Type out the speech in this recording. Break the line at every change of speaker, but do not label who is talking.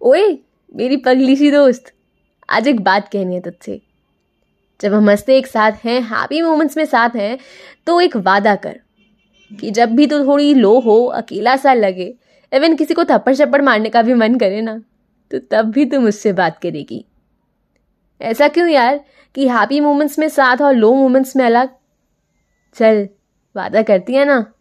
ओए, मेरी पगली सी दोस्त। आज एक बात कहनी है तुझसे। जब हम हँसते एक साथ हैं हैप्पी मोमेंट्स में साथ हैं तो एक वादा कर कि जब भी तू थोड़ी लो हो, अकेला सा लगे इवन किसी को थप्पड़ छप्पड़ मारने का भी मन करे ना तो तब भी तू मुझसे बात करेगी। ऐसा क्यों यार कि हैप्पी मोमेंट्स में साथ और लो मोमेंट्स में अलग? चल, वादा करती है ना।